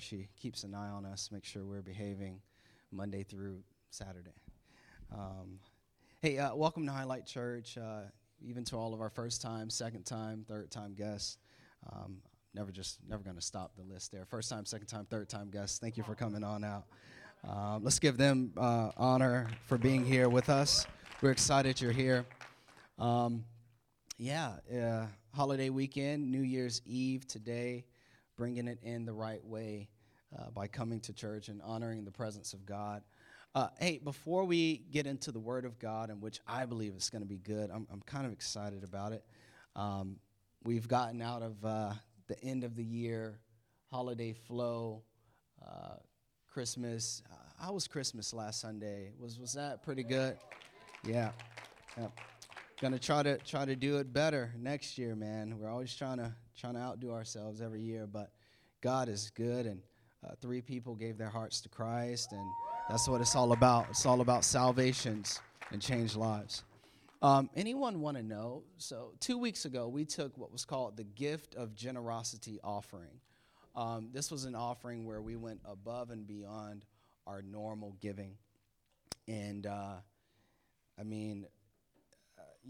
wherever she keeps an eye on us, make sure we're behaving Monday through Saturday. Um, hey, uh, welcome to Highlight Church, uh, even to all of our first time, second time, third time guests. Um, never just never going to stop the list there. First time, second time, third time guests. Thank you for coming on out. Um, let's give them uh, honor for being here with us. We're excited you're here. Um, yeah, uh, holiday weekend, New Year's Eve today, bringing it in the right way uh, by coming to church and honoring the presence of God. Uh, hey, before we get into the Word of God, and which I believe is going to be good, I'm, I'm kind of excited about it. Um, we've gotten out of uh, the end of the year holiday flow, uh, Christmas. Uh, how was Christmas last Sunday? Was was that pretty good? Yeah. Yep. Gonna try to try to do it better next year, man. We're always trying to trying to outdo ourselves every year, but God is good, and uh, three people gave their hearts to Christ, and that's what it's all about. It's all about salvations and changed lives. Um, anyone want to know? So, two weeks ago, we took what was called the Gift of Generosity offering. Um, this was an offering where we went above and beyond our normal giving. And uh, I mean,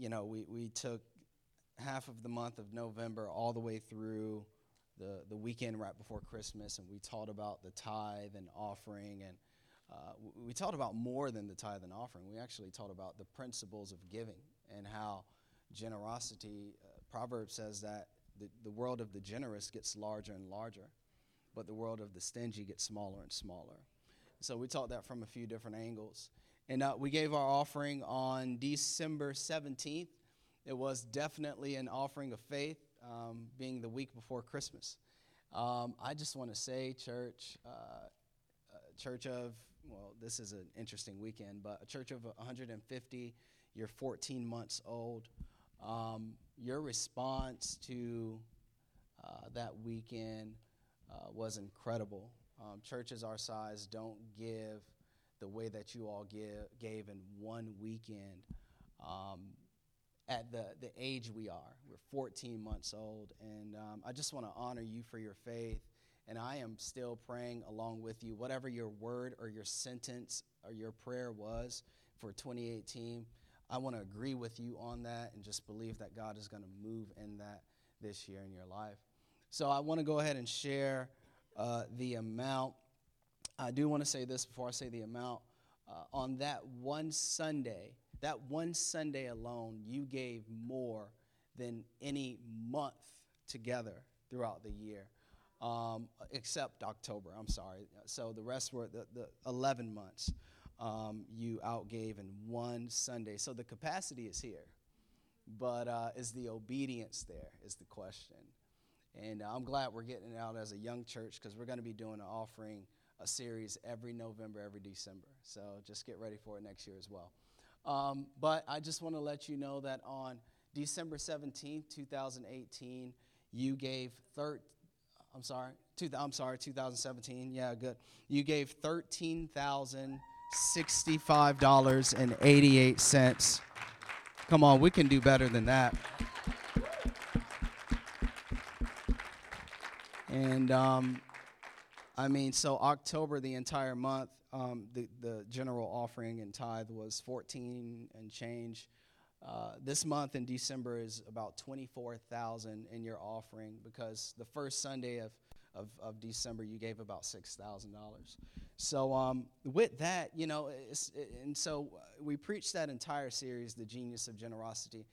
you know, we, we took half of the month of November all the way through the, the weekend right before Christmas, and we taught about the tithe and offering. And uh, we taught about more than the tithe and offering. We actually taught about the principles of giving and how generosity, uh, Proverbs says that the, the world of the generous gets larger and larger, but the world of the stingy gets smaller and smaller. So we taught that from a few different angles. And uh, we gave our offering on December 17th. It was definitely an offering of faith, um, being the week before Christmas. Um, I just want to say, church, uh, uh, church of, well, this is an interesting weekend, but a church of 150, you're 14 months old. Um, your response to uh, that weekend uh, was incredible. Um, churches our size don't give the way that you all give, gave in one weekend um, at the, the age we are. We're 14 months old. And um, I just want to honor you for your faith. And I am still praying along with you. Whatever your word or your sentence or your prayer was for 2018, I want to agree with you on that and just believe that God is going to move in that this year in your life. So I want to go ahead and share uh, the amount. I do want to say this before I say the amount. Uh, on that one Sunday, that one Sunday alone, you gave more than any month together throughout the year, um, except October. I'm sorry. So the rest were the, the 11 months um, you outgave in one Sunday. So the capacity is here, but uh, is the obedience there? Is the question. And uh, I'm glad we're getting it out as a young church because we're going to be doing an offering a series every November, every December. So just get ready for it next year as well. Um, but I just want to let you know that on December 17th, 2018, you gave third. I'm sorry, two, I'm sorry, 2017. Yeah, good. You gave thirteen thousand $65.88. Come on, we can do better than that. And um, I mean, so October, the entire month, um, the, the general offering and tithe was 14 and change. Uh, this month in December is about 24,000 in your offering because the first Sunday of, of, of December you gave about $6,000. So, um, with that, you know, and so we preached that entire series, The Genius of Generosity,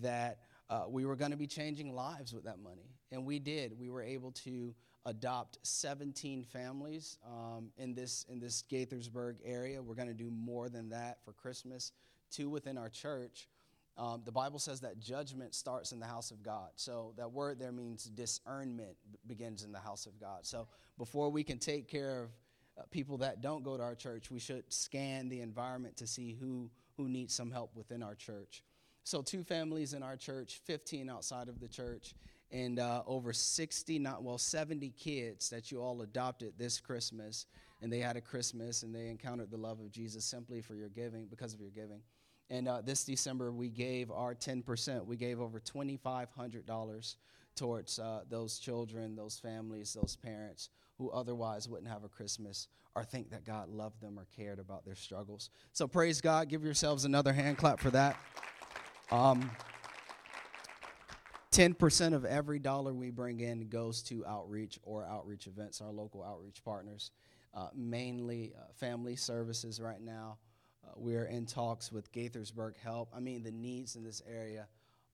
that uh, we were going to be changing lives with that money. And we did. We were able to adopt 17 families um, in, this, in this Gaithersburg area. We're going to do more than that for Christmas, two within our church. Um, the Bible says that judgment starts in the house of God. So that word there means discernment begins in the house of God. So before we can take care of uh, people that don't go to our church, we should scan the environment to see who, who needs some help within our church. So, two families in our church, 15 outside of the church, and uh, over 60, not well, 70 kids that you all adopted this Christmas. And they had a Christmas and they encountered the love of Jesus simply for your giving, because of your giving. And uh, this December, we gave our 10%. We gave over $2,500 towards uh, those children, those families, those parents who otherwise wouldn't have a Christmas or think that God loved them or cared about their struggles. So praise God. Give yourselves another hand clap for that. Um, 10% of every dollar we bring in goes to outreach or outreach events, our local outreach partners, uh, mainly uh, family services right now. Uh, we're in talks with Gaithersburg Help. I mean, the needs in this area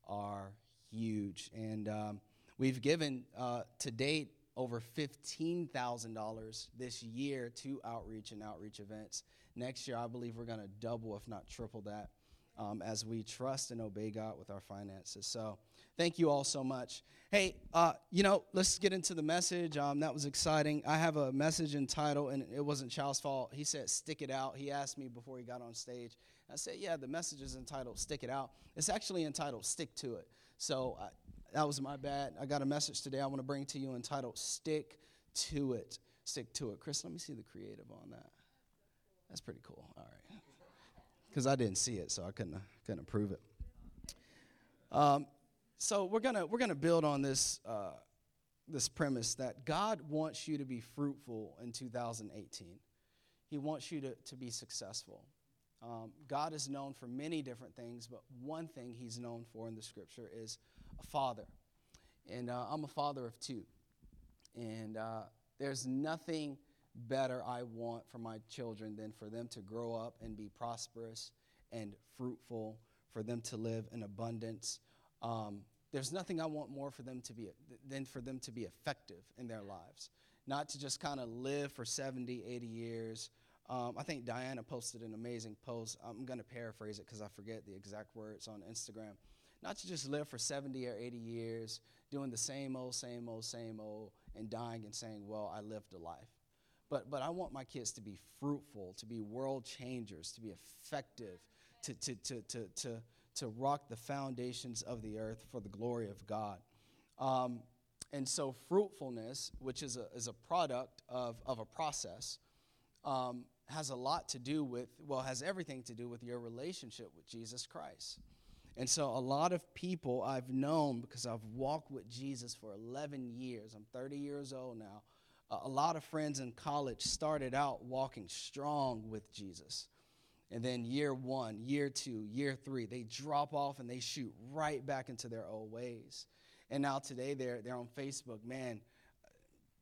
are huge. And um, we've given uh, to date over $15,000 this year to outreach and outreach events. Next year, I believe we're going to double, if not triple that, um, as we trust and obey God with our finances. So, Thank you all so much. Hey, uh, you know, let's get into the message. Um, that was exciting. I have a message entitled, and it wasn't Child's fault. He said, Stick it out. He asked me before he got on stage. I said, Yeah, the message is entitled Stick It Out. It's actually entitled Stick to It. So uh, that was my bad. I got a message today I want to bring to you entitled Stick to It. Stick to it. Chris, let me see the creative on that. That's pretty cool. All right. Because I didn't see it, so I couldn't, couldn't approve it. Um, so we're gonna we're gonna build on this uh, this premise that God wants you to be fruitful in 2018. He wants you to, to be successful. Um, God is known for many different things, but one thing He's known for in the Scripture is a father, and uh, I'm a father of two, and uh, there's nothing better I want for my children than for them to grow up and be prosperous and fruitful, for them to live in abundance. Um, there's nothing I want more for them to be than for them to be effective in their lives, not to just kind of live for 70, 80 years. Um, I think Diana posted an amazing post. I'm going to paraphrase it because I forget the exact words on Instagram. Not to just live for 70 or 80 years doing the same old, same old, same old, and dying and saying, Well, I lived a life. But, but I want my kids to be fruitful, to be world changers, to be effective, to, to, to, to, to to rock the foundations of the earth for the glory of God. Um, and so, fruitfulness, which is a, is a product of, of a process, um, has a lot to do with, well, has everything to do with your relationship with Jesus Christ. And so, a lot of people I've known because I've walked with Jesus for 11 years, I'm 30 years old now. A lot of friends in college started out walking strong with Jesus. And then year one, year two, year three, they drop off and they shoot right back into their old ways. And now today they're, they're on Facebook. Man,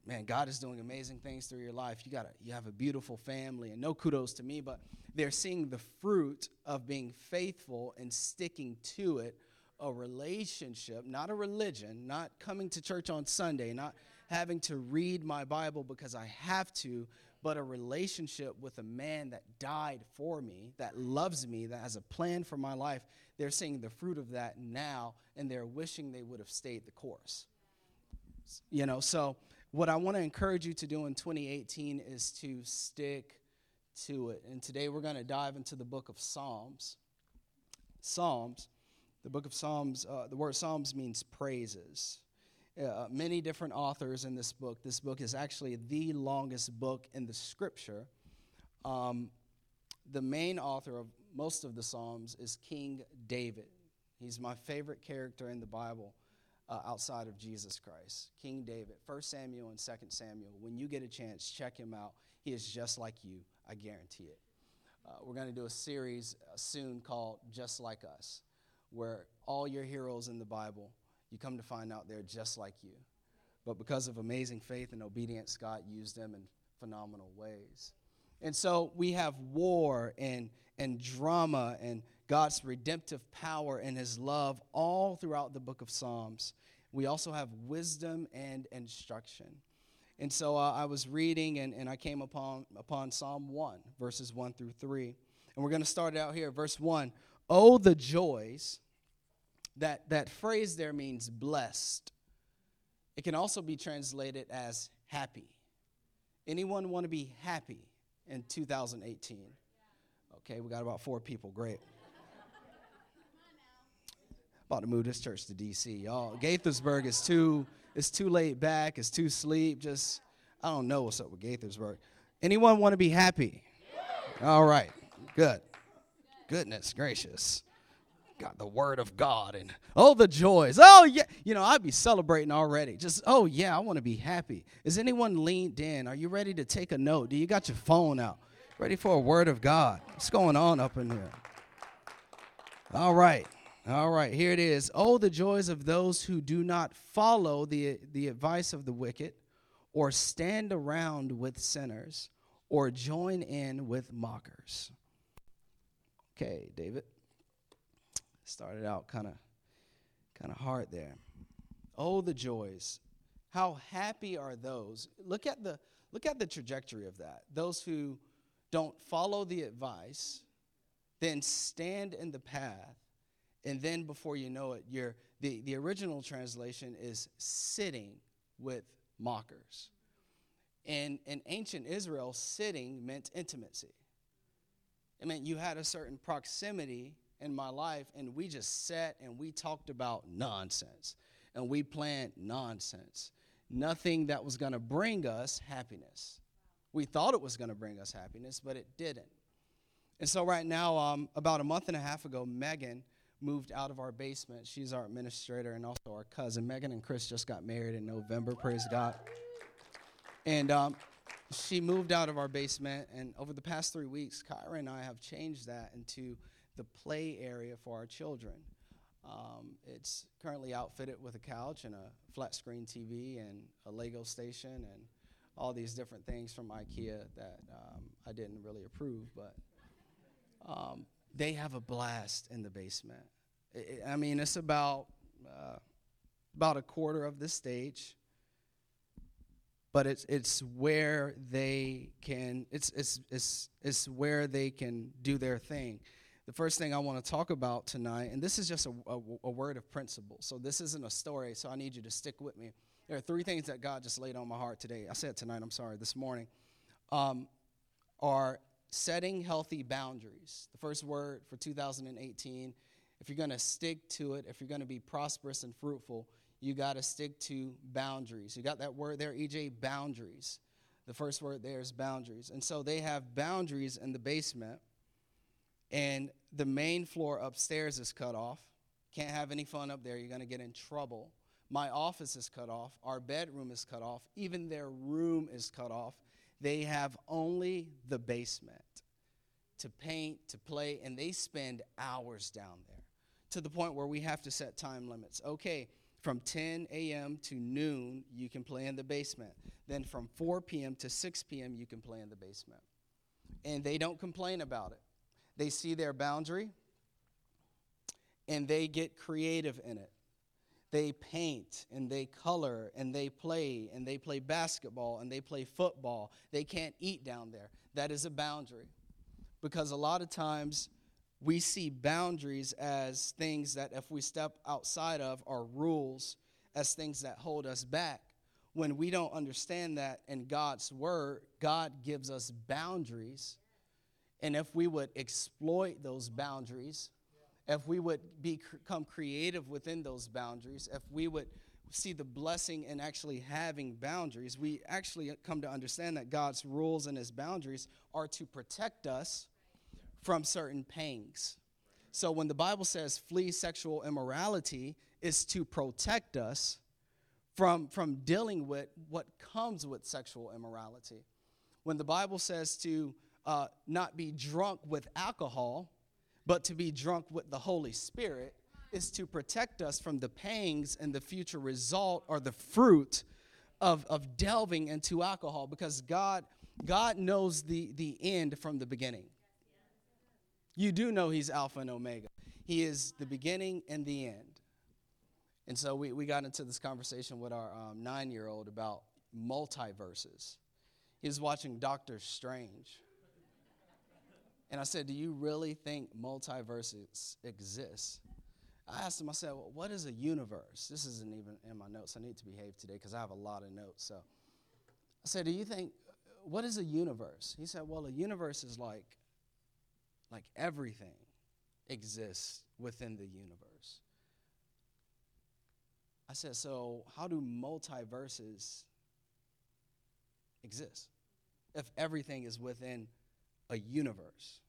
man, God is doing amazing things through your life. You got a, you have a beautiful family, and no kudos to me, but they're seeing the fruit of being faithful and sticking to it, a relationship, not a religion, not coming to church on Sunday, not having to read my Bible because I have to, but a relationship with a man that died for me, that loves me, that has a plan for my life. They're seeing the fruit of that now, and they're wishing they would have stayed the course. You know, so what I want to encourage you to do in 2018 is to stick to it. And today we're going to dive into the book of Psalms. Psalms, the book of Psalms, uh, the word Psalms means praises uh, many different authors in this book. This book is actually the longest book in the scripture. Um, the main author of most of the Psalms is King David. He's my favorite character in the Bible uh, outside of Jesus Christ. King David, 1 Samuel and 2 Samuel. When you get a chance, check him out. He is just like you, I guarantee it. Uh, we're going to do a series uh, soon called Just Like Us, where all your heroes in the Bible you come to find out they're just like you. But because of amazing faith and obedience, God used them in phenomenal ways. And so we have war and, and drama and God's redemptive power and his love all throughout the book of Psalms. We also have wisdom and instruction. And so uh, I was reading and, and I came upon, upon Psalm 1, verses 1 through 3. And we're going to start out here. Verse 1 Oh, the joys that, that phrase there means blessed. It can also be translated as happy. Anyone want to be happy in 2018? Okay, we got about four people. Great. About to move this church to DC. Y'all, Gaithersburg is too it's too laid back, it's too sleep. Just I don't know what's up with Gaithersburg. Anyone want to be happy? All right. Good. Goodness gracious. Got the word of God and oh the joys. Oh yeah, you know, I'd be celebrating already. Just oh yeah, I want to be happy. Is anyone leaned in? Are you ready to take a note? Do you got your phone out? Ready for a word of God? What's going on up in here? All right. All right, here it is. Oh, the joys of those who do not follow the, the advice of the wicked, or stand around with sinners, or join in with mockers. Okay, David. Started out kind of kind of hard there. Oh, the joys. How happy are those? Look at the look at the trajectory of that. Those who don't follow the advice, then stand in the path, and then before you know it, you're the, the original translation is sitting with mockers. And in ancient Israel, sitting meant intimacy. It meant you had a certain proximity in my life, and we just sat and we talked about nonsense. And we planned nonsense. Nothing that was going to bring us happiness. We thought it was going to bring us happiness, but it didn't. And so, right now, um, about a month and a half ago, Megan moved out of our basement. She's our administrator and also our cousin. Megan and Chris just got married in November, praise God. And um, she moved out of our basement, and over the past three weeks, Kyra and I have changed that into the play area for our children. Um, it's currently outfitted with a couch and a flat screen TV and a Lego station and all these different things from IKEA that um, I didn't really approve, but um, they have a blast in the basement. I mean, it's about uh, about a quarter of the stage, but it's it's where they can it's it's it's it's where they can do their thing. The first thing I want to talk about tonight, and this is just a, a, a word of principle. So this isn't a story. So I need you to stick with me. There are three things that God just laid on my heart today. I said tonight. I'm sorry. This morning, um, are setting healthy boundaries. The first word for 2018, if you're going to stick to it, if you're going to be prosperous and fruitful, you got to stick to boundaries. You got that word there, EJ, boundaries. The first word there is boundaries. And so they have boundaries in the basement, and the main floor upstairs is cut off. Can't have any fun up there, you're going to get in trouble. My office is cut off. Our bedroom is cut off. Even their room is cut off. They have only the basement to paint, to play, and they spend hours down there to the point where we have to set time limits. Okay, from 10 a.m. to noon, you can play in the basement. Then from 4 p.m. to 6 p.m., you can play in the basement. And they don't complain about it. They see their boundary and they get creative in it they paint and they color and they play and they play basketball and they play football. They can't eat down there. That is a boundary. Because a lot of times we see boundaries as things that if we step outside of are rules, as things that hold us back. When we don't understand that in God's word, God gives us boundaries. And if we would exploit those boundaries, if we would become creative within those boundaries, if we would see the blessing in actually having boundaries, we actually come to understand that God's rules and his boundaries are to protect us from certain pangs. So when the Bible says flee sexual immorality, is to protect us from, from dealing with what comes with sexual immorality. When the Bible says to uh, not be drunk with alcohol, but to be drunk with the Holy Spirit is to protect us from the pangs and the future result or the fruit of, of delving into alcohol because God, God knows the, the end from the beginning. You do know He's Alpha and Omega, He is the beginning and the end. And so we, we got into this conversation with our um, nine year old about multiverses. He was watching Doctor Strange. And I said, Do you really think multiverses exist? I asked him, I said, well, What is a universe? This isn't even in my notes. I need to behave today because I have a lot of notes. So I said, Do you think, what is a universe? He said, Well, a universe is like, like everything exists within the universe. I said, So how do multiverses exist if everything is within a universe.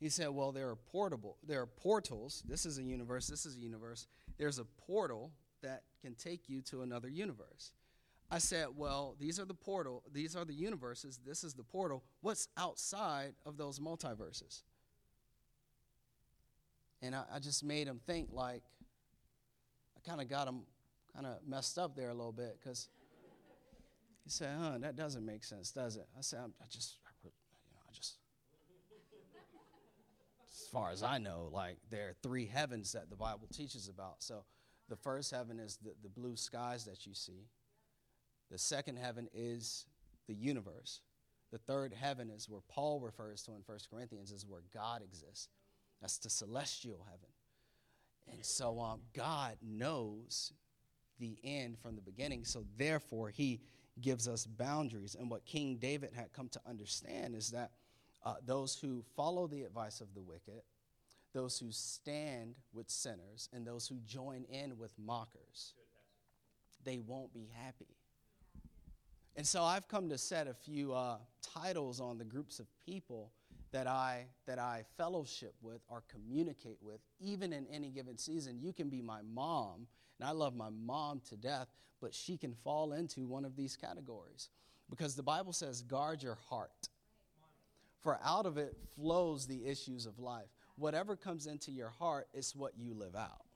He said, Well, there are portable, there are portals. This is a universe, this is a universe. There's a portal that can take you to another universe. I said, Well, these are the portal, these are the universes, this is the portal. What's outside of those multiverses? And I, I just made him think like I kind of got him kind of messed up there a little bit because he said, "Huh, that doesn't make sense, does it?" I said, "I just, just." As far as I know, like there are three heavens that the Bible teaches about. So, the first heaven is the, the blue skies that you see. The second heaven is the universe. The third heaven is where Paul refers to in 1 Corinthians, is where God exists. That's the celestial heaven. And so um, God knows the end from the beginning. So therefore, he gives us boundaries. And what King David had come to understand is that uh, those who follow the advice of the wicked, those who stand with sinners, and those who join in with mockers, they won't be happy. And so I've come to set a few uh, titles on the groups of people that I that I fellowship with or communicate with, even in any given season. You can be my mom, and I love my mom to death, but she can fall into one of these categories. Because the Bible says, guard your heart. For out of it flows the issues of life. Whatever comes into your heart is what you live out.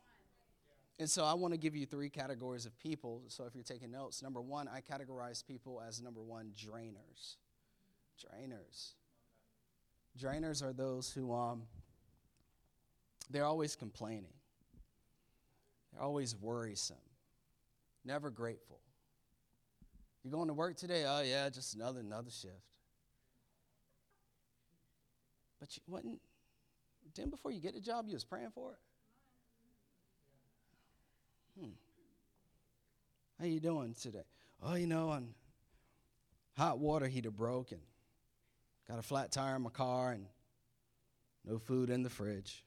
And so I want to give you three categories of people. So if you're taking notes, number one, I categorize people as number one, drainers. Drainers. Drainers are those who um, they're always complaining. They're always worrisome, never grateful. You're going to work today? Oh yeah, just another another shift. But you wasn't then before you get the job you was praying for it? Hmm. How you doing today? Oh, you know, I'm hot water heater broke and got a flat tire in my car and no food in the fridge.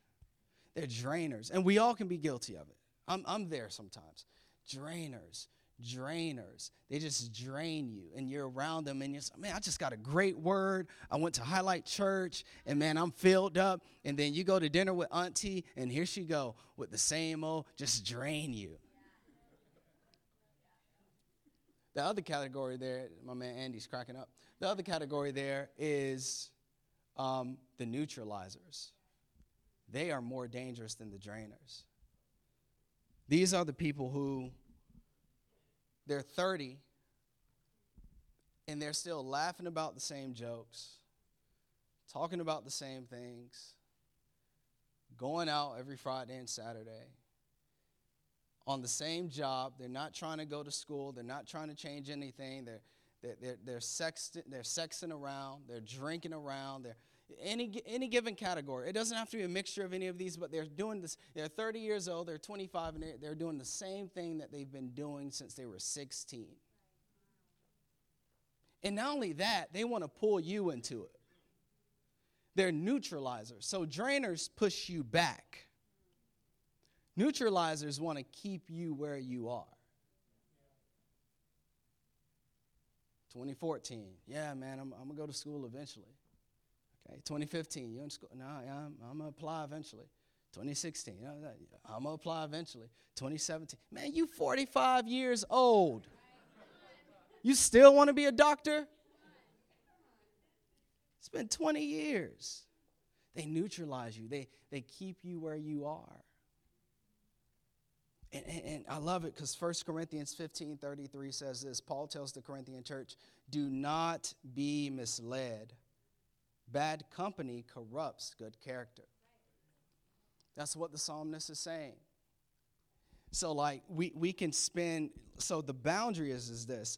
They're drainers, and we all can be guilty of it. I'm, I'm there sometimes. Drainers, drainers. They just drain you, and you're around them, and you're like, man, I just got a great word. I went to Highlight Church, and man, I'm filled up. And then you go to dinner with Auntie, and here she go with the same old, just drain you. The other category there, my man Andy's cracking up. The other category there is um, the neutralizers. They are more dangerous than the drainers. These are the people who they're 30 and they're still laughing about the same jokes, talking about the same things, going out every Friday and Saturday on the same job. They're not trying to go to school. They're not trying to change anything. They're, they're, they're, they're, sexting, they're sexing around. They're drinking around. They're any, any given category. It doesn't have to be a mixture of any of these, but they're doing this. They're 30 years old. They're 25, and they're, doing the same thing that they've been doing since they were 16. And not only that, they want to pull you into it. They're neutralizers. So drainers push you back. Neutralizers want to keep you where you are. 2014, yeah, man, I'm, I'm going to go to school eventually. Okay, 2015, you're in school? No, I'm, I'm going to apply eventually. 2016, I'm going to apply eventually. 2017, man, you 45 years old. You still want to be a doctor? It's been 20 years. They neutralize you, they, they keep you where you are. And, and, and I love it because 1 Corinthians 15 33 says this Paul tells the Corinthian church, Do not be misled. Bad company corrupts good character. That's what the psalmist is saying. So, like, we, we can spend, so the boundary is, is this.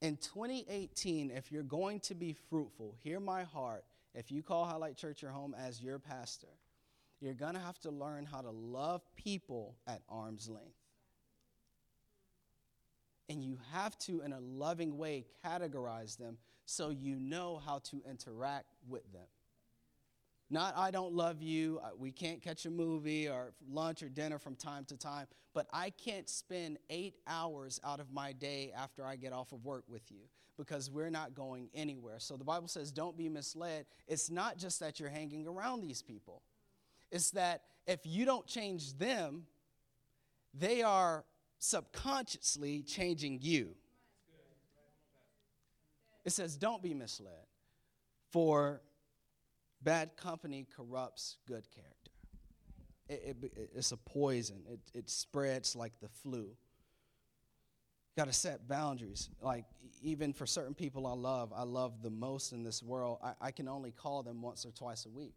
In 2018, if you're going to be fruitful, hear my heart. If you call Highlight Church your home as your pastor, you're going to have to learn how to love people at arm's length. And you have to, in a loving way, categorize them so you know how to interact with them. Not, I don't love you, uh, we can't catch a movie or lunch or dinner from time to time, but I can't spend eight hours out of my day after I get off of work with you because we're not going anywhere. So the Bible says, don't be misled. It's not just that you're hanging around these people, it's that if you don't change them, they are subconsciously changing you. It says, don't be misled, for Bad company corrupts good character. It, it, it's a poison, it, it spreads like the flu. Got to set boundaries. Like, even for certain people I love, I love the most in this world, I, I can only call them once or twice a week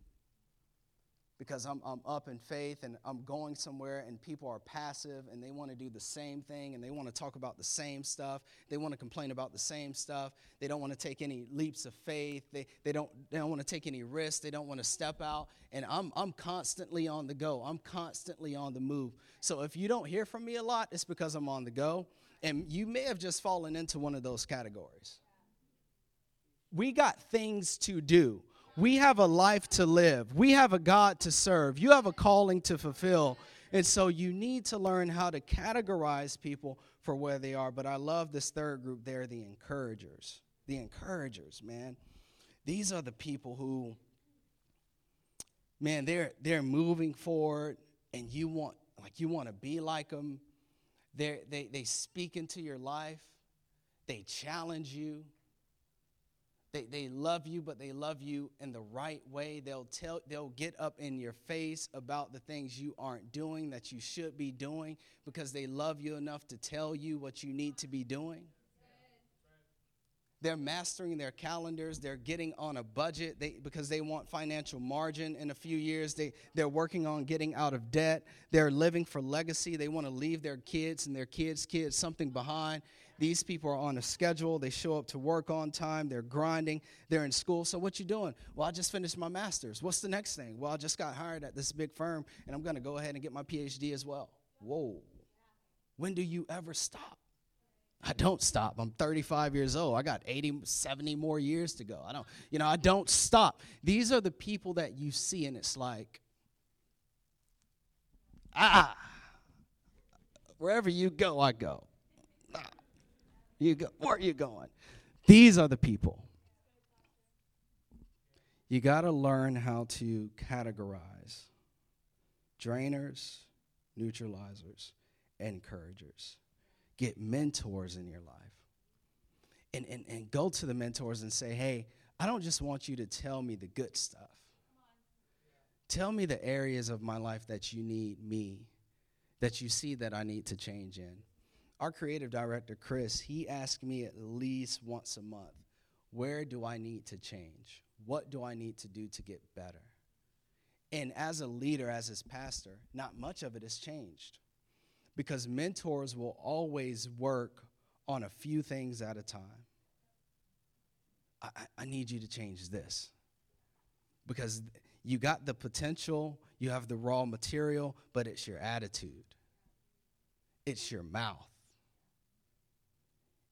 because I'm, I'm up in faith and I'm going somewhere and people are passive and they want to do the same thing and they want to talk about the same stuff. They want to complain about the same stuff. They don't want to take any leaps of faith. They, they, don't, they don't want to take any risks. They don't want to step out. And I'm, I'm constantly on the go. I'm constantly on the move. So if you don't hear from me a lot, it's because I'm on the go. And you may have just fallen into one of those categories. We got things to do. We have a life to live. We have a God to serve. You have a calling to fulfill. And so you need to learn how to categorize people for where they are. But I love this third group. They're the encouragers. The encouragers, man. These are the people who, man, they're they're moving forward, and you want like you want to be like them. They they they speak into your life. They challenge you. They, they love you, but they love you in the right way. They'll tell they'll get up in your face about the things you aren't doing that you should be doing because they love you enough to tell you what you need to be doing. They're mastering their calendars. They're getting on a budget they, because they want financial margin in a few years. They, they're working on getting out of debt. They're living for legacy. They want to leave their kids and their kids' kids something behind. These people are on a schedule. They show up to work on time. They're grinding. They're in school. So what you doing? Well, I just finished my master's. What's the next thing? Well, I just got hired at this big firm, and I'm going to go ahead and get my PhD as well. Whoa. When do you ever stop? I don't stop. I'm 35 years old. I got 80, 70 more years to go. I don't, you know, I don't stop. These are the people that you see, and it's like, ah, wherever you go, I go. You go, where are you going? These are the people. You got to learn how to categorize drainers, neutralizers, encouragers. Get mentors in your life. And, and, and go to the mentors and say, hey, I don't just want you to tell me the good stuff. Tell me the areas of my life that you need me, that you see that I need to change in our creative director, Chris, he asked me at least once a month, where do I need to change? What do I need to do to get better? And as a leader, as his pastor, not much of it has changed because mentors will always work on a few things at a time. I, I need you to change this because you got the potential, you have the raw material, but it's your attitude, it's your mouth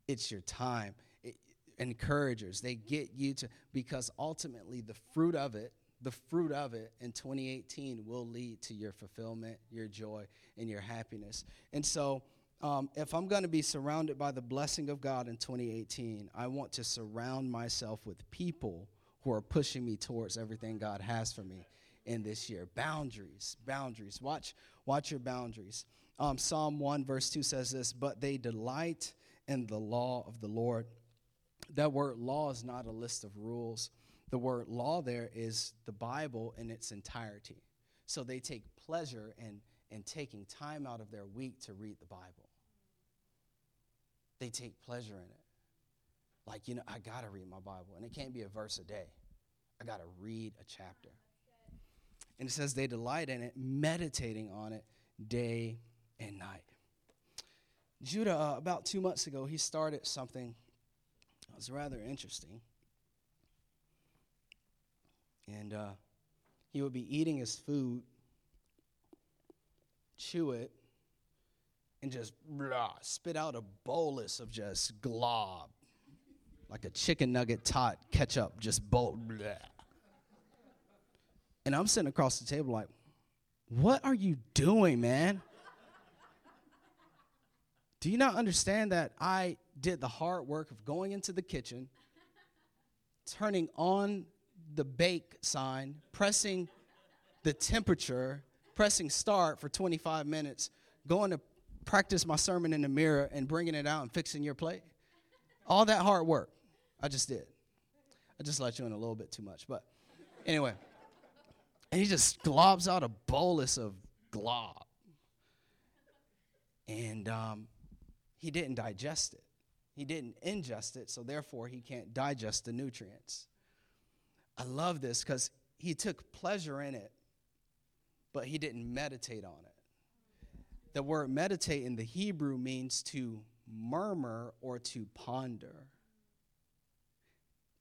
it's your time. It, encouragers, they get you to, because ultimately the fruit of it, the fruit of it in 2018 will lead to your fulfillment, your joy, and your happiness. And so, um, if I'm going to be surrounded by the blessing of God in 2018, I want to surround myself with people who are pushing me towards everything God has for me in this year. Boundaries, boundaries. Watch, watch your boundaries. Um, Psalm 1, verse 2 says this, but they delight in the law of the Lord. That word law is not a list of rules. The word law there is the Bible in its entirety. So they take pleasure in, in taking time out of their week to read the Bible. They take pleasure in it. Like, you know, I got to read my Bible. And it can't be a verse a day, I got to read a chapter. And it says they delight in it, meditating on it day and night. Judah, uh, about two months ago, he started something that was rather interesting. And uh, he would be eating his food, chew it, and just blah, spit out a bolus of just glob, like a chicken nugget tot ketchup, just. Blah. And I'm sitting across the table like, what are you doing, man? Do you not understand that I did the hard work of going into the kitchen, turning on the bake sign, pressing the temperature, pressing start for 25 minutes, going to practice my sermon in the mirror and bringing it out and fixing your plate? All that hard work, I just did. I just let you in a little bit too much, but anyway. And he just globs out a bolus of glob. And um, he didn't digest it. He didn't ingest it, so therefore he can't digest the nutrients. I love this because he took pleasure in it, but he didn't meditate on it. The word meditate in the Hebrew means to murmur or to ponder.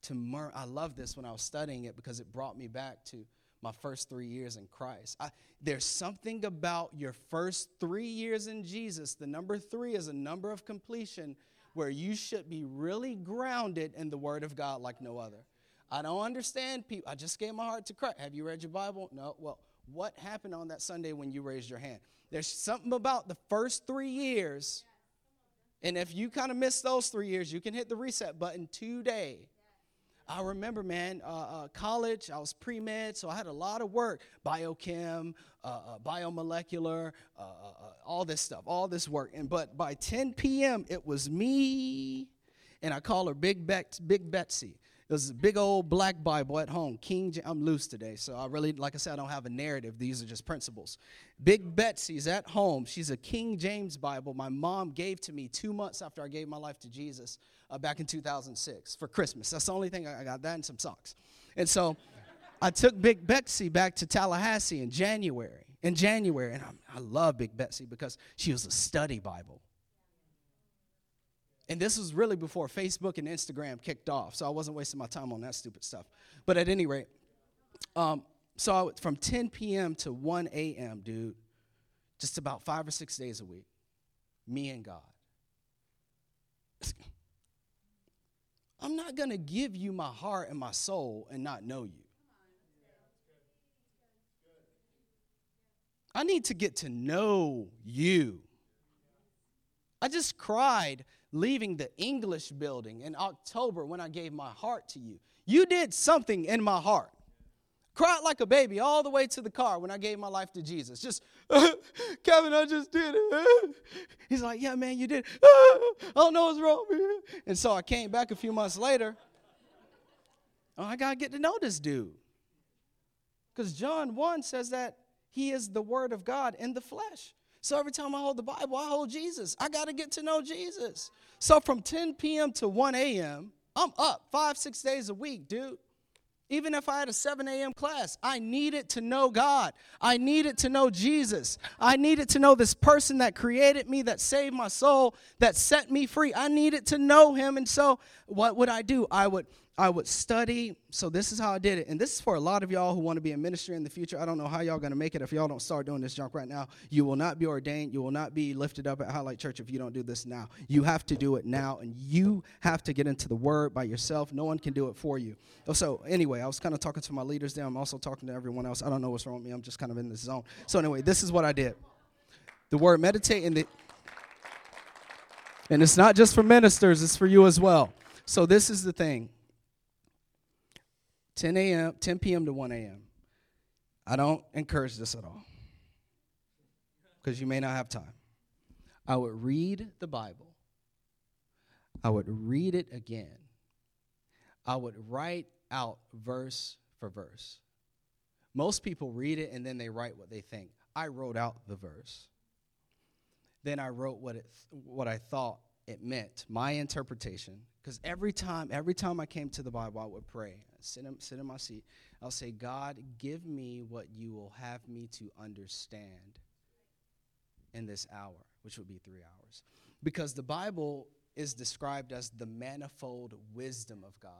To mur- I love this when I was studying it because it brought me back to my first three years in Christ. I, there's something about your first three years in Jesus. The number three is a number of completion where you should be really grounded in the Word of God like no other. I don't understand people. I just gave my heart to Christ. Have you read your Bible? No. Well, what happened on that Sunday when you raised your hand? There's something about the first three years. And if you kind of miss those three years, you can hit the reset button today I remember, man, uh, uh, college, I was pre med, so I had a lot of work biochem, uh, uh biomolecular, uh, uh, all this stuff, all this work. And But by 10 p.m., it was me, and I call her Big, Bet- Big Betsy. It was a big old black Bible at home. King, I'm loose today, so I really, like I said, I don't have a narrative. These are just principles. Big Betsy's at home. She's a King James Bible my mom gave to me two months after I gave my life to Jesus uh, back in 2006 for Christmas. That's the only thing I got, that and some socks. And so I took Big Betsy back to Tallahassee in January. In January, and I, I love Big Betsy because she was a study Bible. And this was really before Facebook and Instagram kicked off, so I wasn't wasting my time on that stupid stuff. But at any rate, um, so I, from 10 p.m. to 1 a.m., dude, just about five or six days a week, me and God. I'm not going to give you my heart and my soul and not know you. I need to get to know you. I just cried leaving the English building in October when I gave my heart to you. You did something in my heart. Cried like a baby all the way to the car when I gave my life to Jesus. Just, Kevin, I just did it. He's like, Yeah, man, you did. I don't know what's wrong, man. And so I came back a few months later. Oh, I got to get to know this dude. Because John 1 says that he is the Word of God in the flesh. So every time I hold the Bible, I hold Jesus. I got to get to know Jesus. So from 10 p.m. to 1 a.m., I'm up five, six days a week, dude. Even if I had a 7 a.m. class, I needed to know God. I needed to know Jesus. I needed to know this person that created me, that saved my soul, that set me free. I needed to know him. And so, what would I do? I would I would study. So this is how I did it. And this is for a lot of y'all who want to be in ministry in the future. I don't know how y'all going to make it if y'all don't start doing this junk right now. You will not be ordained. You will not be lifted up at Highlight Church if you don't do this now. You have to do it now and you have to get into the word by yourself. No one can do it for you. Oh, so anyway, I was kind of talking to my leaders there. I'm also talking to everyone else. I don't know what's wrong with me. I'm just kind of in this zone. So anyway, this is what I did. The word meditate in the and it's not just for ministers, it's for you as well. So this is the thing 10 a.m., 10 p.m. to 1 a.m. I don't encourage this at all because you may not have time. I would read the Bible. I would read it again. I would write out verse for verse. Most people read it and then they write what they think. I wrote out the verse. Then I wrote what it what I thought it meant, my interpretation. Because every time, every time I came to the Bible, I would pray sit in, sit in my seat. I'll say, God, give me what you will have me to understand in this hour, which would be three hours. Because the Bible is described as the manifold wisdom of God.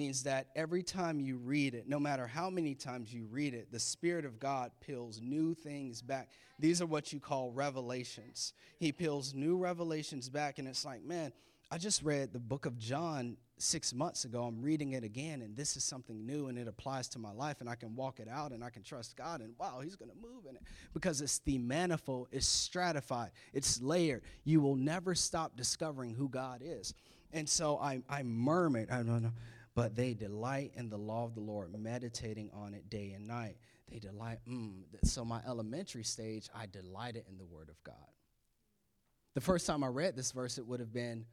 Means that every time you read it, no matter how many times you read it, the Spirit of God peels new things back. These are what you call revelations. He peels new revelations back, and it's like, man, I just read the book of John six months ago. I'm reading it again, and this is something new, and it applies to my life, and I can walk it out, and I can trust God, and wow, He's going to move in it because it's the manifold, it's stratified, it's layered. You will never stop discovering who God is. And so I, I murmured, I don't know, but they delight in the law of the Lord, meditating on it day and night. They delight. Mm. So my elementary stage, I delighted in the Word of God. The first time I read this verse, it would have been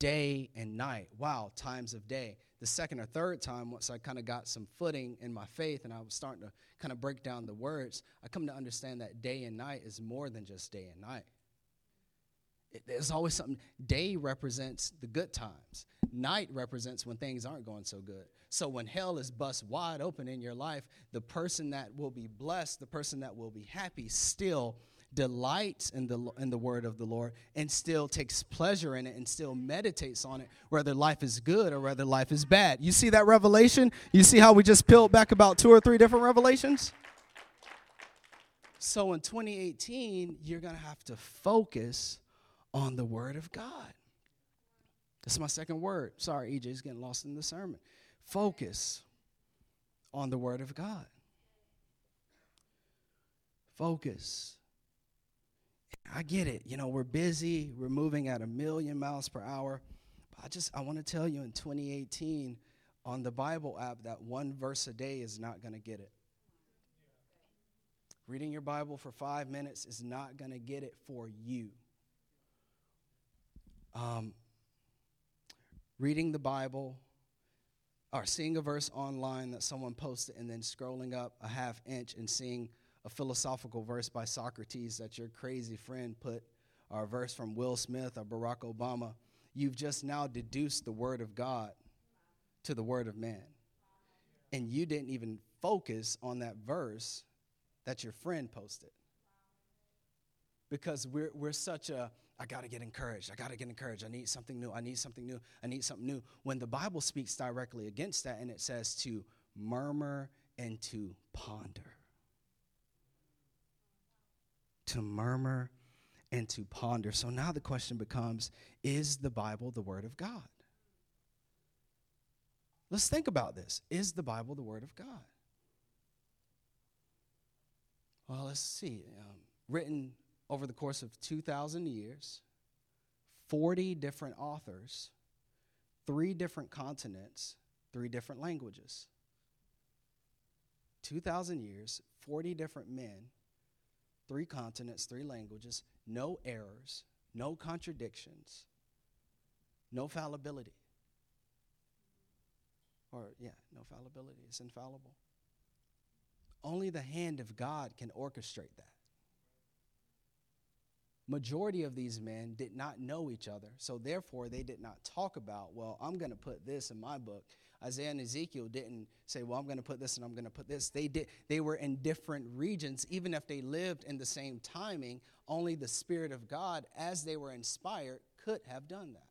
day and night. Wow, times of day. The second or third time, once I kind of got some footing in my faith and I was starting to kind of break down the words, I come to understand that day and night is more than just day and night. There's always something. Day represents the good times, night represents when things aren't going so good. So when hell is bust wide open in your life, the person that will be blessed, the person that will be happy, still delights in the in the word of the Lord and still takes pleasure in it and still meditates on it whether life is good or whether life is bad. You see that revelation? You see how we just peeled back about two or three different revelations? So in 2018, you're to have to focus on the word of God. That's my second word. Sorry, EJ's getting lost in the sermon. Focus on the word of God. Focus. I get it. You know, we're busy, we're moving at a million miles per hour. But I just I want to tell you in 2018 on the Bible app that one verse a day is not going to get it. Reading your Bible for 5 minutes is not going to get it for you. Um, reading the Bible or seeing a verse online that someone posted and then scrolling up a half inch and seeing a philosophical verse by Socrates that your crazy friend put, or a verse from Will Smith or Barack Obama, you've just now deduced the word of God to the word of man. And you didn't even focus on that verse that your friend posted. Because we're, we're such a, I got to get encouraged. I got to get encouraged. I need something new. I need something new. I need something new. When the Bible speaks directly against that and it says to murmur and to ponder to murmur, and to ponder. So now the question becomes is the Bible the Word of God? Let's think about this. Is the Bible the Word of God? Well, let's see. Um, written over the course of 2,000 years, 40 different authors, three different continents, three different languages. 2,000 years, 40 different men, three continents, three languages, no errors, no contradictions, no fallibility. Or, yeah, no fallibility. It's infallible. Only the hand of God can orchestrate that. Majority of these men did not know each other, so therefore they did not talk about, well, I'm going to put this in my book Isaiah and Ezekiel didn't say, well, I'm going to put this and I'm going to put this. They did they were in different regions even if they lived in the same timing, only the spirit of God as they were inspired could have done that.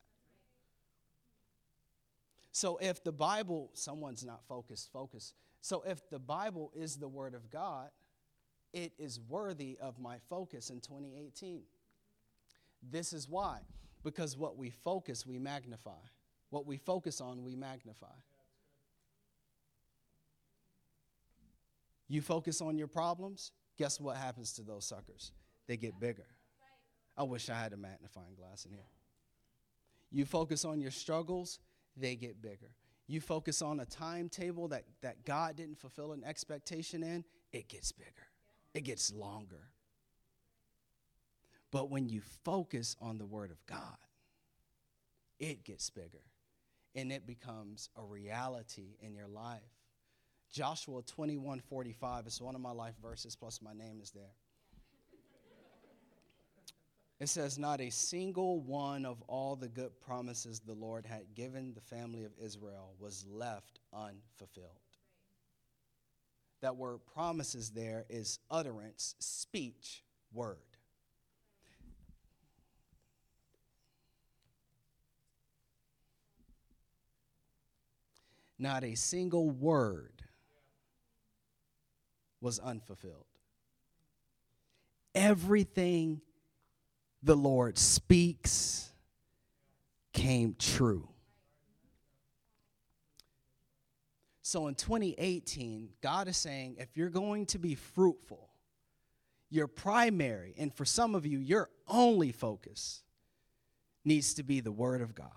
So if the Bible someone's not focused, focus. So if the Bible is the word of God, it is worthy of my focus in 2018. This is why because what we focus, we magnify. What we focus on, we magnify. You focus on your problems, guess what happens to those suckers? They get bigger. I wish I had a magnifying glass in here. You focus on your struggles, they get bigger. You focus on a timetable that, that God didn't fulfill an expectation in, it gets bigger, it gets longer. But when you focus on the Word of God, it gets bigger and it becomes a reality in your life. Joshua 21 45 is one of my life verses, plus my name is there. It says, Not a single one of all the good promises the Lord had given the family of Israel was left unfulfilled. That word promises there is utterance, speech, word. Not a single word was unfulfilled. Everything the Lord speaks came true. So in 2018, God is saying if you're going to be fruitful, your primary, and for some of you, your only focus needs to be the Word of God.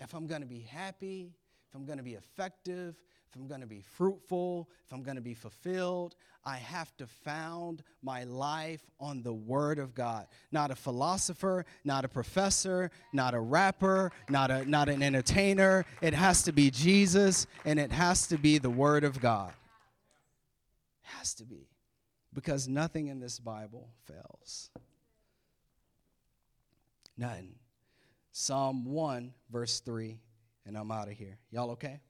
If I'm going to be happy, if I'm going to be effective, if I'm going to be fruitful, if I'm going to be fulfilled, I have to found my life on the Word of God. Not a philosopher, not a professor, not a rapper, not, a, not an entertainer. It has to be Jesus, and it has to be the Word of God. It has to be. Because nothing in this Bible fails. Nothing. Psalm 1, verse 3, and I'm out of here. Y'all okay?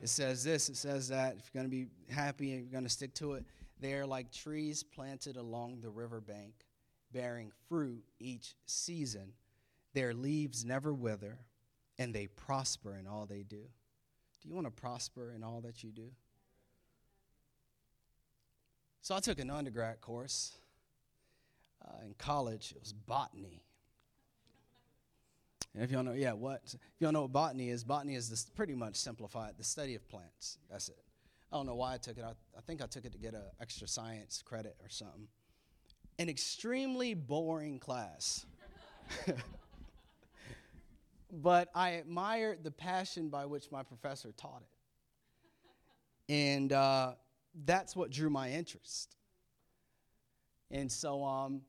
It says this it says that if you're going to be happy and you're going to stick to it, they are like trees planted along the riverbank, bearing fruit each season. Their leaves never wither, and they prosper in all they do. Do you want to prosper in all that you do? So I took an undergrad course uh, in college. It was botany. And if don't know, yeah, what? If don't know what botany is, botany is this pretty much simplified, the study of plants. That's it. I don't know why I took it. I, I think I took it to get an extra science credit or something. An extremely boring class. but I admired the passion by which my professor taught it. And uh, that's what drew my interest. And so um,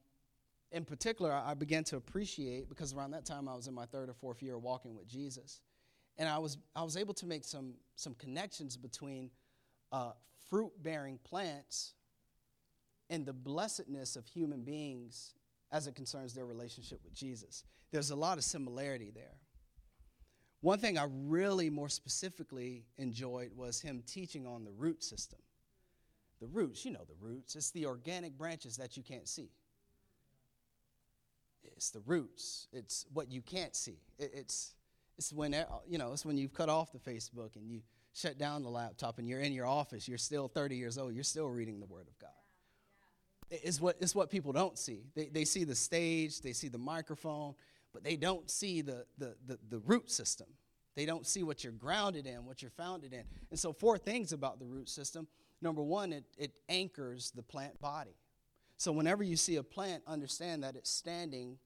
in particular, I began to appreciate because around that time I was in my third or fourth year walking with Jesus, and I was I was able to make some some connections between uh, fruit-bearing plants and the blessedness of human beings as it concerns their relationship with Jesus. There's a lot of similarity there. One thing I really more specifically enjoyed was him teaching on the root system. The roots, you know the roots, it's the organic branches that you can't see it's the roots. It's what you can't see. It, it's it's when uh, you know it's when you've cut off the Facebook and you shut down the laptop and you're in your office. You're still 30 years old. You're still reading the Word of God. It's what it's what people don't see. They they see the stage, they see the microphone, but they don't see the the the, the root system. They don't see what you're grounded in, what you're founded in. And so, four things about the root system. Number one, it, it anchors the plant body. So, whenever you see a plant, understand that it's standing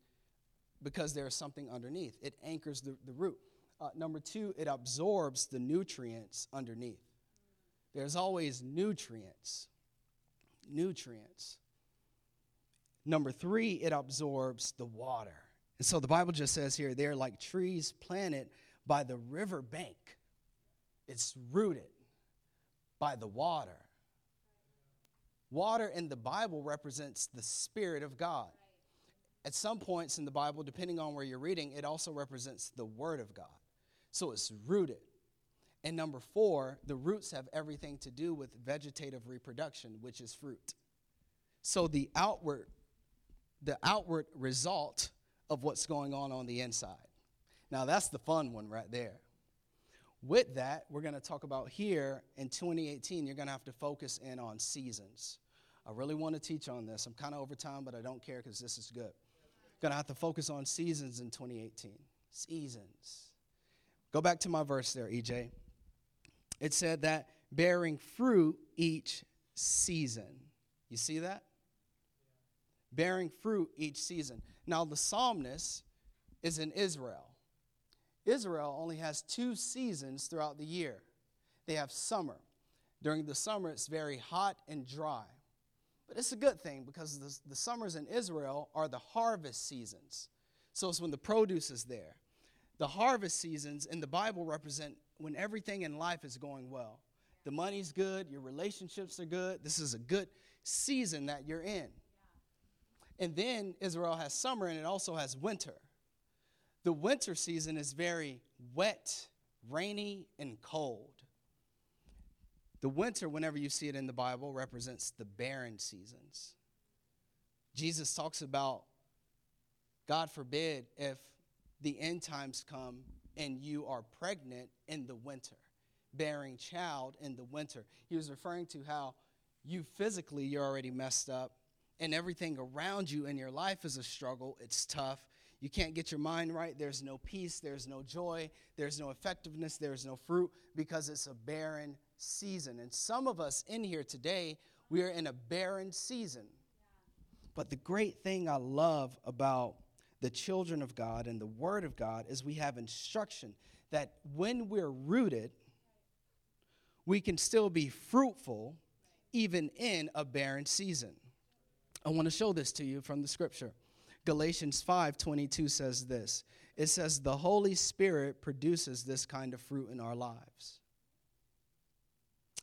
because there's something underneath. It anchors the, the root. Uh, number two, it absorbs the nutrients underneath. There's always nutrients. Nutrients. Number three, it absorbs the water. And so the Bible just says here, they're like trees planted by the river bank. It's rooted by the water. Water in the Bible represents the Spirit of God. At some points in the Bible, depending on where you're reading, it also represents the Word of God. So it's rooted. And number four, the roots have everything to do with vegetative reproduction, which is fruit. So the outward, the outward result of what's going on on the inside. Now that's the fun one right there. With that, we're going to talk about here in 2018, you're going to have to focus in on seasons. I really want to teach on this. I'm kind of over time, but I don't care because this is good. Going to have to focus on seasons in 2018. Seasons. Go back to my verse there, EJ. It said that bearing fruit each season. You see that? Bearing fruit each season. Now, the psalmist is in Israel. Israel only has two seasons throughout the year. They have summer. During the summer, it's very hot and dry. But it's a good thing because the, the summers in Israel are the harvest seasons. So it's when the produce is there. The harvest seasons in the Bible represent when everything in life is going well. The money's good, your relationships are good. This is a good season that you're in. And then Israel has summer and it also has winter. The winter season is very wet, rainy, and cold. The winter, whenever you see it in the Bible, represents the barren seasons. Jesus talks about, God forbid, if the end times come and you are pregnant in the winter, bearing child in the winter. He was referring to how you physically, you're already messed up, and everything around you in your life is a struggle. It's tough. You can't get your mind right. There's no peace. There's no joy. There's no effectiveness. There's no fruit because it's a barren season. And some of us in here today, we are in a barren season. But the great thing I love about the children of God and the Word of God is we have instruction that when we're rooted, we can still be fruitful even in a barren season. I want to show this to you from the scripture. Galatians 5:22 says this. It says the Holy Spirit produces this kind of fruit in our lives.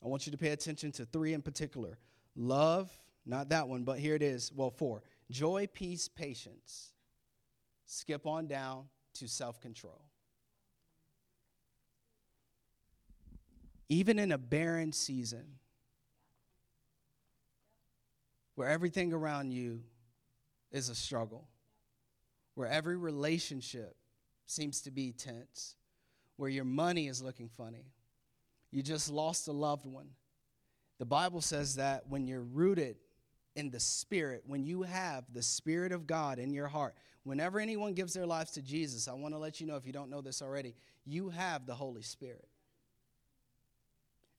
I want you to pay attention to three in particular. Love, not that one, but here it is. Well, four. Joy, peace, patience. Skip on down to self-control. Even in a barren season, where everything around you is a struggle, where every relationship seems to be tense, where your money is looking funny, you just lost a loved one. The Bible says that when you're rooted in the Spirit, when you have the Spirit of God in your heart, whenever anyone gives their lives to Jesus, I want to let you know if you don't know this already, you have the Holy Spirit.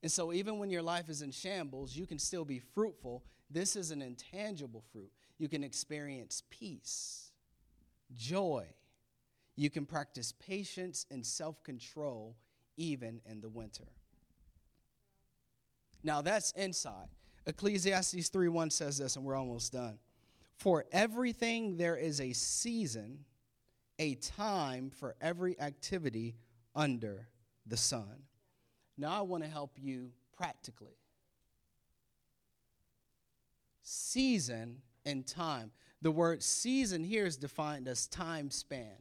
And so, even when your life is in shambles, you can still be fruitful. This is an intangible fruit. You can experience peace, joy. You can practice patience and self control even in the winter. Now, that's inside. Ecclesiastes 3:1 says this, and we're almost done. For everything there is a season, a time for every activity under the sun. Now I want to help you practically. Season and time. The word season here is defined as time span.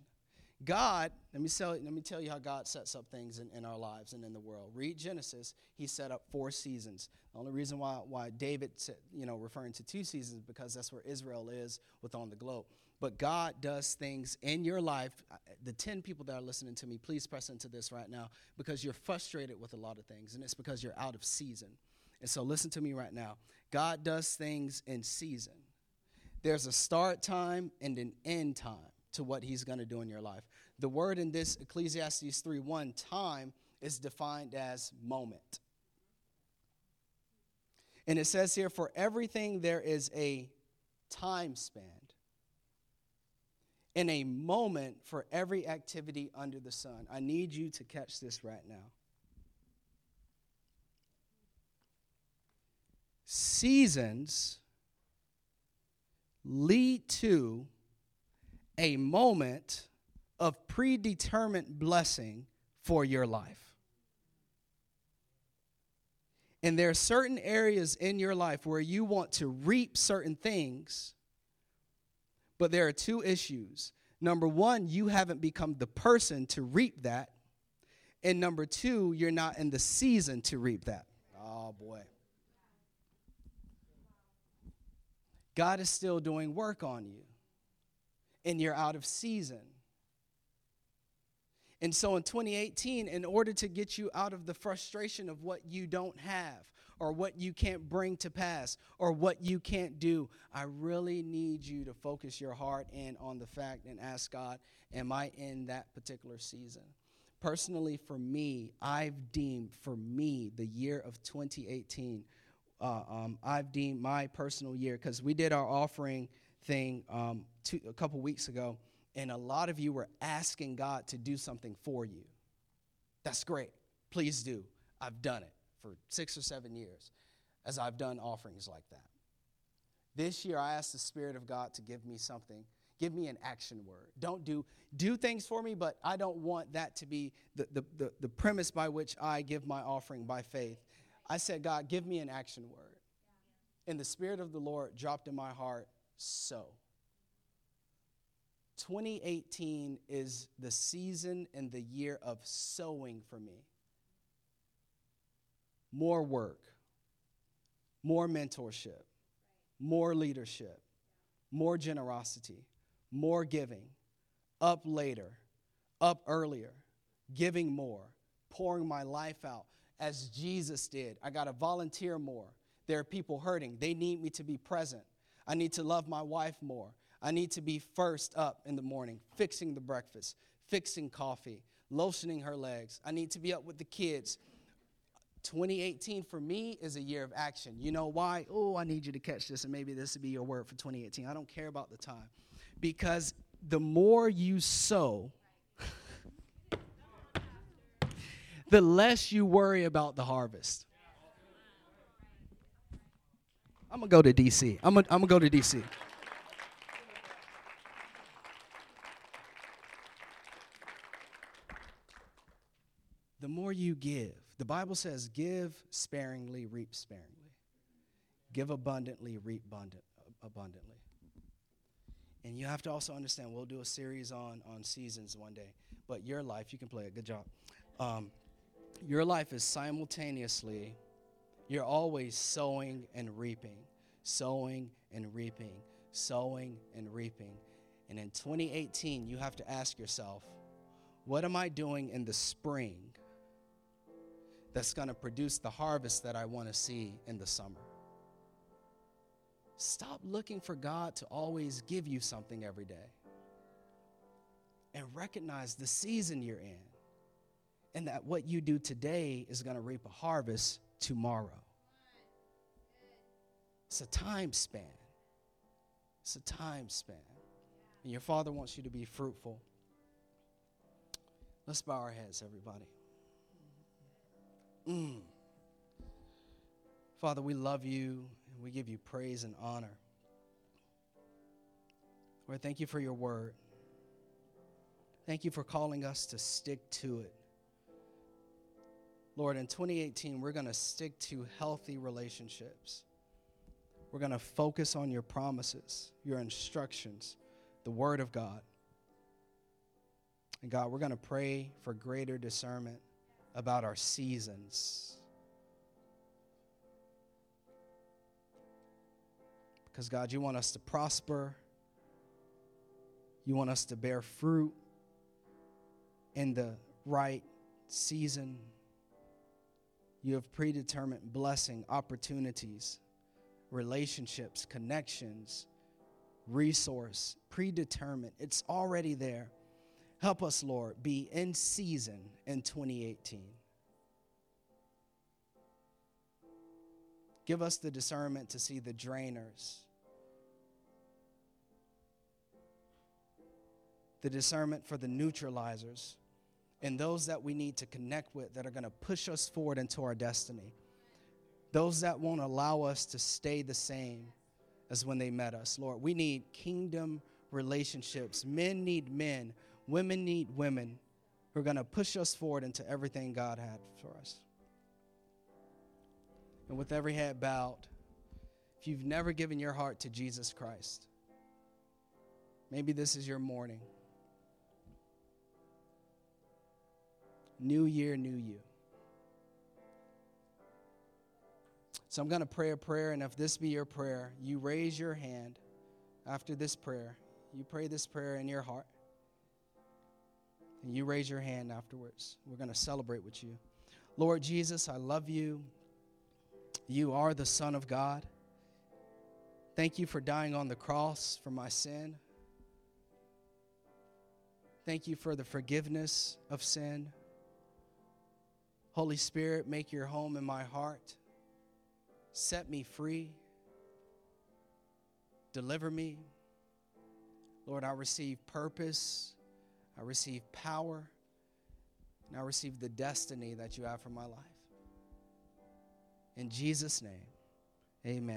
God, let me, tell, let me tell you how God sets up things in, in our lives and in the world. Read Genesis, he set up four seasons. The only reason why, why David, said, you know, referring to two seasons, because that's where Israel is with on the globe. But God does things in your life. The 10 people that are listening to me, please press into this right now because you're frustrated with a lot of things, and it's because you're out of season. And so listen to me right now. God does things in season. There's a start time and an end time to what he's going to do in your life. The word in this Ecclesiastes 3 1 time is defined as moment. And it says here, for everything there is a time span in a moment for every activity under the sun. I need you to catch this right now. Seasons lead to a moment of predetermined blessing for your life. And there are certain areas in your life where you want to reap certain things but there are two issues. Number one, you haven't become the person to reap that. And number two, you're not in the season to reap that. Oh, boy. God is still doing work on you, and you're out of season. And so in 2018, in order to get you out of the frustration of what you don't have, or what you can't bring to pass or what you can't do. I really need you to focus your heart in on the fact and ask God, Am I in that particular season? Personally, for me, I've deemed for me the year of 2018. Uh, um, I've deemed my personal year because we did our offering thing um, two, a couple weeks ago, and a lot of you were asking God to do something for you. That's great. Please do. I've done it for six or seven years as I've done offerings like that. This year, I asked the Spirit of God to give me something. Give me an action word. Don't do do things for me, but I don't want that to be the, the, the, the premise by which I give my offering by faith. I said, God, give me an action word. And the Spirit of the Lord dropped in my heart, so. 2018 is the season and the year of sowing for me more work, more mentorship, more leadership, more generosity, more giving, up later, up earlier, giving more, pouring my life out as Jesus did. I got to volunteer more. There are people hurting. They need me to be present. I need to love my wife more. I need to be first up in the morning, fixing the breakfast, fixing coffee, lotioning her legs. I need to be up with the kids. 2018 for me is a year of action. You know why? Oh, I need you to catch this, and maybe this would be your word for 2018. I don't care about the time. Because the more you sow, the less you worry about the harvest. I'm gonna go to DC. I'm gonna, go to DC. The more you give, the Bible says, give sparingly, reap sparingly. Give abundantly, reap abundant, abundantly. And you have to also understand, we'll do a series on, on seasons one day, but your life, you can play it, good job. Um, your life is simultaneously, you're always sowing and reaping, sowing and reaping, sowing and reaping. And in 2018, you have to ask yourself, what am I doing in the spring that's going to produce the harvest that I want to see in the summer? Stop looking for God to always give you something every day. And recognize the season you're in. And that what you do today is going to reap a harvest tomorrow. It's a time span. It's a time span. And your Father wants you to be fruitful. Let's bow our heads, everybody. Mm. Father, we love you and we give you praise and honor. Lord, thank you for your word. Thank you for calling us to stick to it. Lord, in 2018, we're going to stick to healthy relationships. We're going to focus on your promises, your instructions, the Word of God. And God, we're going to pray for greater discernment about our seasons. Because, God, you want us to prosper, you want us to bear fruit in the right season. You have predetermined blessing, opportunities, relationships, connections, resource, predetermined. It's already there. Help us, Lord, be in season in 2018. Give us the discernment to see the drainers, the discernment for the neutralizers, and those that we need to connect with that are going to push us forward into our destiny. Those that won't allow us to stay the same as when they met us. Lord, we need kingdom relationships. Men need men Women need women who are going to push us forward into everything God had for us. And with every head bowed, if you've never given your heart to Jesus Christ, maybe this is your morning. New year, new you. So I'm going to pray a prayer, and if this be your prayer, you raise your hand after this prayer. You pray this prayer in your heart. And you raise your hand afterwards. We're going to celebrate with you. Lord Jesus, I love you. You are the Son of God. Thank you for dying on the cross for my sin. Thank you for the forgiveness of sin. Holy Spirit, make your home in my heart. Set me free. Deliver me. Lord, I receive purpose I receive power, and I receive the destiny that you have for my life. In Jesus' name, amen.